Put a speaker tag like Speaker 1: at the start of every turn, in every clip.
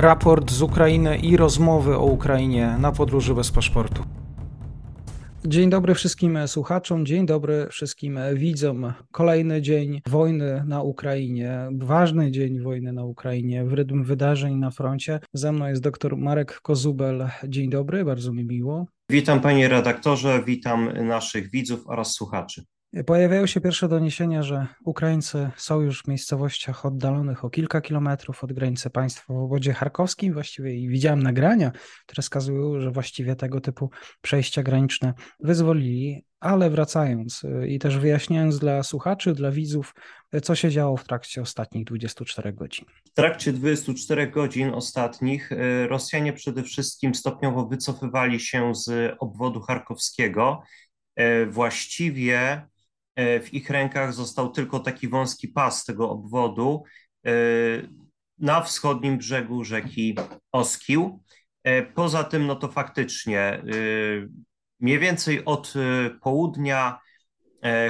Speaker 1: raport z Ukrainy i rozmowy o Ukrainie na podróży bez paszportu. Dzień dobry wszystkim słuchaczom, dzień dobry wszystkim widzom. Kolejny dzień wojny na Ukrainie, ważny dzień wojny na Ukrainie, w rytm wydarzeń na froncie. Ze mną jest dr Marek Kozubel. Dzień dobry, bardzo mi miło.
Speaker 2: Witam panie redaktorze, witam naszych widzów oraz słuchaczy.
Speaker 1: Pojawiają się pierwsze doniesienia, że Ukraińcy są już w miejscowościach oddalonych o kilka kilometrów od granicy państwa w obwodzie charkowskim. Właściwie i widziałem nagrania, które wskazują, że właściwie tego typu przejścia graniczne wyzwolili. Ale wracając i też wyjaśniając dla słuchaczy, dla widzów, co się działo w trakcie ostatnich 24 godzin.
Speaker 2: W trakcie 24 godzin ostatnich y, Rosjanie przede wszystkim stopniowo wycofywali się z obwodu charkowskiego. Właściwie E, w ich rękach został tylko taki wąski pas tego obwodu e, na wschodnim brzegu rzeki Oskił. E, poza tym, no to faktycznie mniej więcej od południa,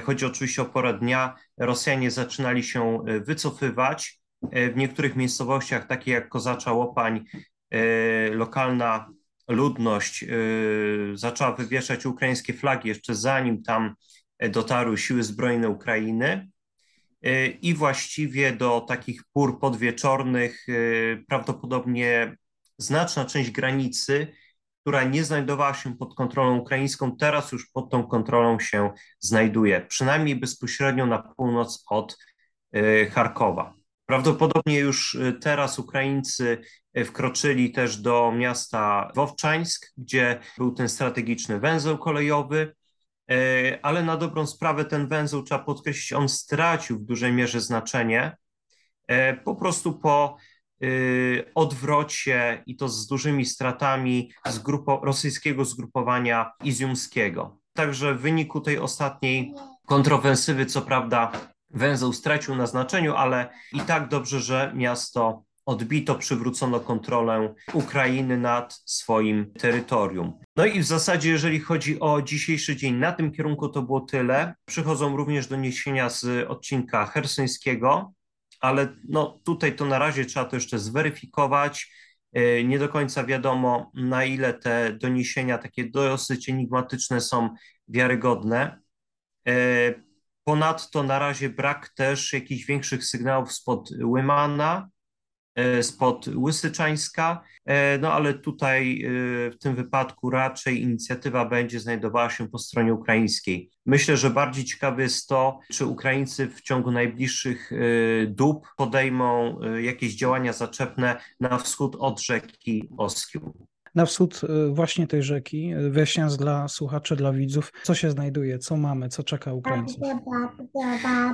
Speaker 2: chodzi oczywiście o porę dnia, Rosjanie zaczynali się wycofywać. W niektórych miejscowościach, takie jak Kozacza Łopań, lokalna ludność zaczęła wywieszać ukraińskie flagi jeszcze zanim tam dotarły siły zbrojne Ukrainy e, i właściwie do takich pór podwieczornych e, prawdopodobnie znaczna część granicy, która nie znajdowała się pod kontrolą ukraińską, teraz już pod tą kontrolą się znajduje, przynajmniej bezpośrednio na północ od e, Charkowa. Prawdopodobnie już teraz Ukraińcy wkroczyli też do miasta Wowczańsk, gdzie był ten strategiczny węzeł kolejowy. E, ale na dobrą sprawę ten węzeł, trzeba podkreślić, on stracił w dużej mierze znaczenie e, po prostu po e, odwrocie i to z dużymi stratami zgrupo rosyjskiego zgrupowania izjumskiego. Także w wyniku tej ostatniej kontrowersywy, co prawda, węzeł stracił na znaczeniu, ale i tak dobrze, że miasto odbito, przywrócono kontrolę Ukrainy nad swoim terytorium. No i w zasadzie, jeżeli chodzi o dzisiejszy dzień, na tym kierunku to było tyle. Przychodzą również doniesienia z odcinka hersyńskiego, ale no tutaj to na razie trzeba to jeszcze zweryfikować. E, nie do końca wiadomo, na ile te doniesienia takie dosyć enigmatyczne są wiarygodne. E, ponadto na razie brak też jakichś większych sygnałów spod Łymana, spod Łysyczańska, e, no ale tutaj e, w tym wypadku raczej inicjatywa będzie znajdowała się po stronie ukraińskiej. Myślę, że bardziej ciekawe jest to, czy Ukraińcy w ciągu najbliższych dób podejmą jakieś działania zaczepne na wschód od rzeki Oskiu
Speaker 1: na wschód y, właśnie tej rzeki, y, wyjaśniając dla słuchaczy, dla widzów, co się znajduje, co mamy, co czeka Ukraińców.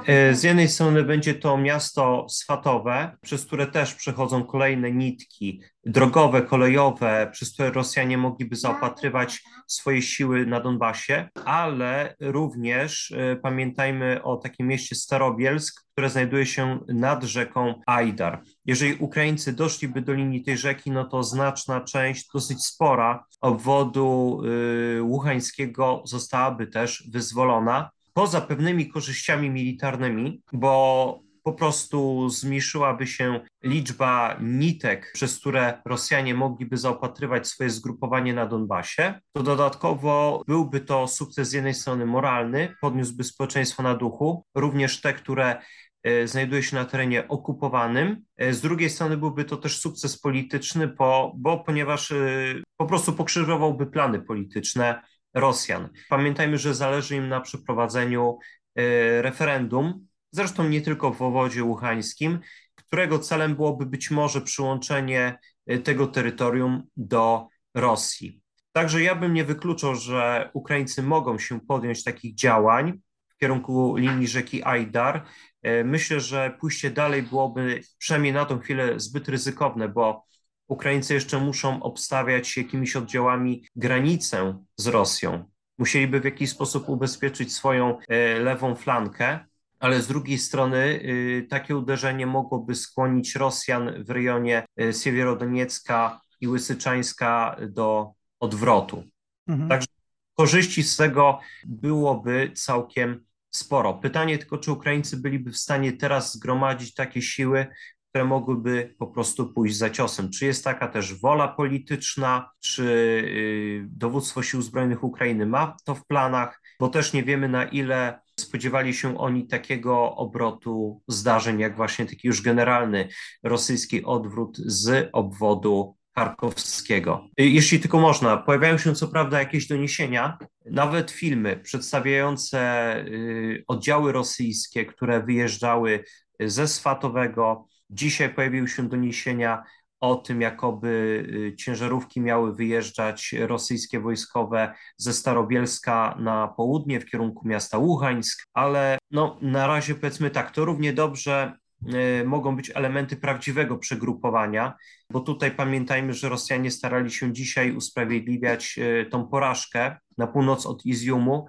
Speaker 2: E, z jednej strony będzie to miasto swatowe, przez które też przechodzą kolejne nitki drogowe, kolejowe, przez które Rosjanie mogliby zaopatrywać swoje siły na Donbasie, ale również y, pamiętajmy o takim mieście Starobielsk, które znajduje się nad rzeką Ajdar. Jeżeli Ukraińcy doszliby do linii tej rzeki, no to znaczna część, dosyć spora obwodu y, łuchańskiego zostałaby też wyzwolona. Poza pewnymi korzyściami militarnymi, bo po prostu zmniejszyłaby się liczba nitek, przez które Rosjanie mogliby zaopatrywać swoje zgrupowanie na Donbasie, to dodatkowo byłby to sukces z jednej strony moralny, podniósłby społeczeństwo na duchu, również te, które znajduje się na terenie okupowanym. E, z drugiej strony byłby to też sukces polityczny, bo, bo ponieważ e, po prostu pokrzyżowałby plany polityczne Rosjan. Pamiętajmy, że zależy im na przeprowadzeniu referendum, zresztą nie tylko w wowodzie łuchańskim, którego celem byłoby być może przyłączenie tego terytorium do Rosji. Także ja bym nie wykluczał, że Ukraińcy mogą się podjąć takich działań w kierunku linii rzeki Ajdar, E, myślę, że pójście dalej byłoby przynajmniej na tą chwilę zbyt ryzykowne, bo Ukraińcy jeszcze muszą obstawiać jakimiś oddziałami granicę z Rosją. Musieliby w jakiś sposób ubezpieczyć swoją e, lewą flankę, ale z drugiej strony y, takie uderzenie mogłoby skłonić Rosjan w rejonie e, Siewierodoniecka i Łysyczańska do odwrotu. Mhm. Także korzyści z tego byłoby całkiem sporo. Pytanie tylko, czy Ukraińcy byliby w stanie teraz zgromadzić takie siły, które mogłyby po prostu pójść za ciosem. Czy jest taka też wola polityczna, czy y, dowództwo sił zbrojnych Ukrainy ma to w planach, bo też nie wiemy na ile spodziewali się oni takiego obrotu zdarzeń, jak właśnie taki już generalny rosyjski odwrót z obwodu Charkowskiego. Jeśli tylko można, pojawiają się co prawda jakieś doniesienia, nawet filmy przedstawiające y, oddziały rosyjskie, które wyjeżdżały ze Swatowego. Dzisiaj pojawiły się doniesienia o tym, jakoby y, ciężarówki miały wyjeżdżać rosyjskie wojskowe ze Starobielska na południe w kierunku miasta Łuhańsk, ale no, na razie powiedzmy tak, to równie dobrze y, mogą być elementy prawdziwego przegrupowania, bo tutaj pamiętajmy, że Rosjanie starali się dzisiaj usprawiedliwiać y, tą porażkę na północ od Iziumu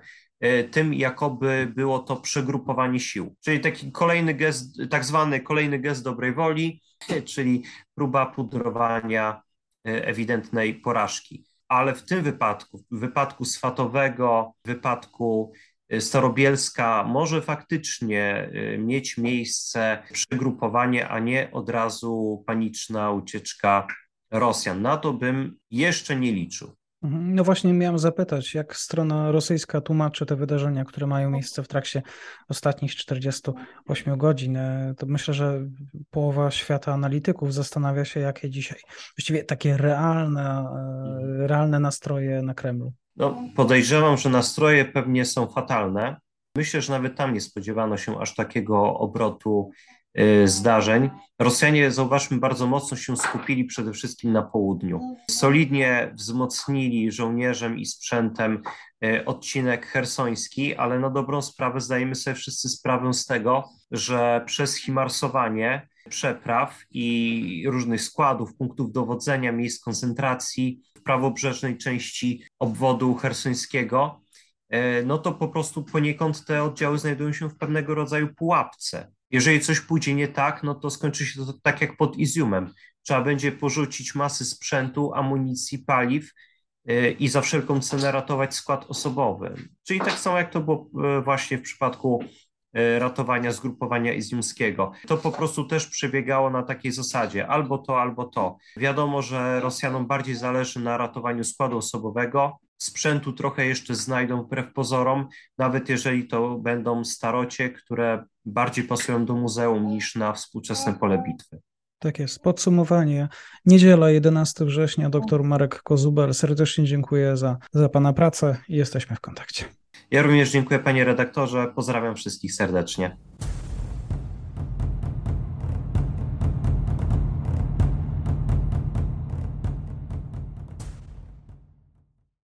Speaker 2: tym, jakoby było to przegrupowanie sił. Czyli taki kolejny gest, tak zwany kolejny gest dobrej woli, czyli próba pudrowania e, ewidentnej porażki. Ale w tym wypadku, w wypadku Swatowego, w wypadku e, Starobielska może faktycznie e, mieć miejsce przegrupowanie, a nie od razu paniczna ucieczka Rosjan. Na to bym jeszcze nie liczył.
Speaker 1: Mhm. No właśnie miałem zapytać, jak strona rosyjska tłumaczy te wydarzenia, które mają miejsce w trakcie ostatnich 48 godzin. E, to myślę, że połowa świata analityków zastanawia się, jakie dzisiaj właściwie takie realne, e, realne nastroje na Kremlu.
Speaker 2: No, podejrzewam, że nastroje pewnie są fatalne. Myślę, że nawet tam nie spodziewano się aż takiego obrotu Y, zdarzeń. Rosjanie, zauważmy, bardzo mocno się skupili przede wszystkim na południu. Solidnie wzmocnili żołnierzem i sprzętem y, odcinek hersoński, ale na dobrą sprawę zdajemy sobie wszyscy sprawę z tego, że przez himarsowanie przepraw i różnych składów, punktów dowodzenia, miejsc koncentracji prawobrzeżnej części obwodu hersońskiego, y, no to po prostu poniekąd te oddziały znajdują się w pewnego rodzaju pułapce. Jeżeli coś pójdzie nie tak, no to skończy się to tak jak pod Iziumem. Trzeba będzie porzucić masy sprzętu, amunicji, paliw y, i za wszelką cenę ratować skład osobowy. Czyli tak samo jak to było y, właśnie w przypadku ratowania zgrupowania izjumskiego. To po prostu też przebiegało na takiej zasadzie, albo to, albo to. Wiadomo, że Rosjanom bardziej zależy na ratowaniu składu osobowego, sprzętu trochę jeszcze znajdą wbrew pozorom, nawet jeżeli to będą starocie, które bardziej pasują do muzeum niż na współczesne pole bitwy.
Speaker 1: Tak jest. Podsumowanie. Niedziela, 11 września, dr Marek Kozuber. Serdecznie dziękuję za, za Pana pracę i jesteśmy w kontakcie.
Speaker 2: Ja również dziękuję Panie redaktorze. Pozdrawiam wszystkich serdecznie.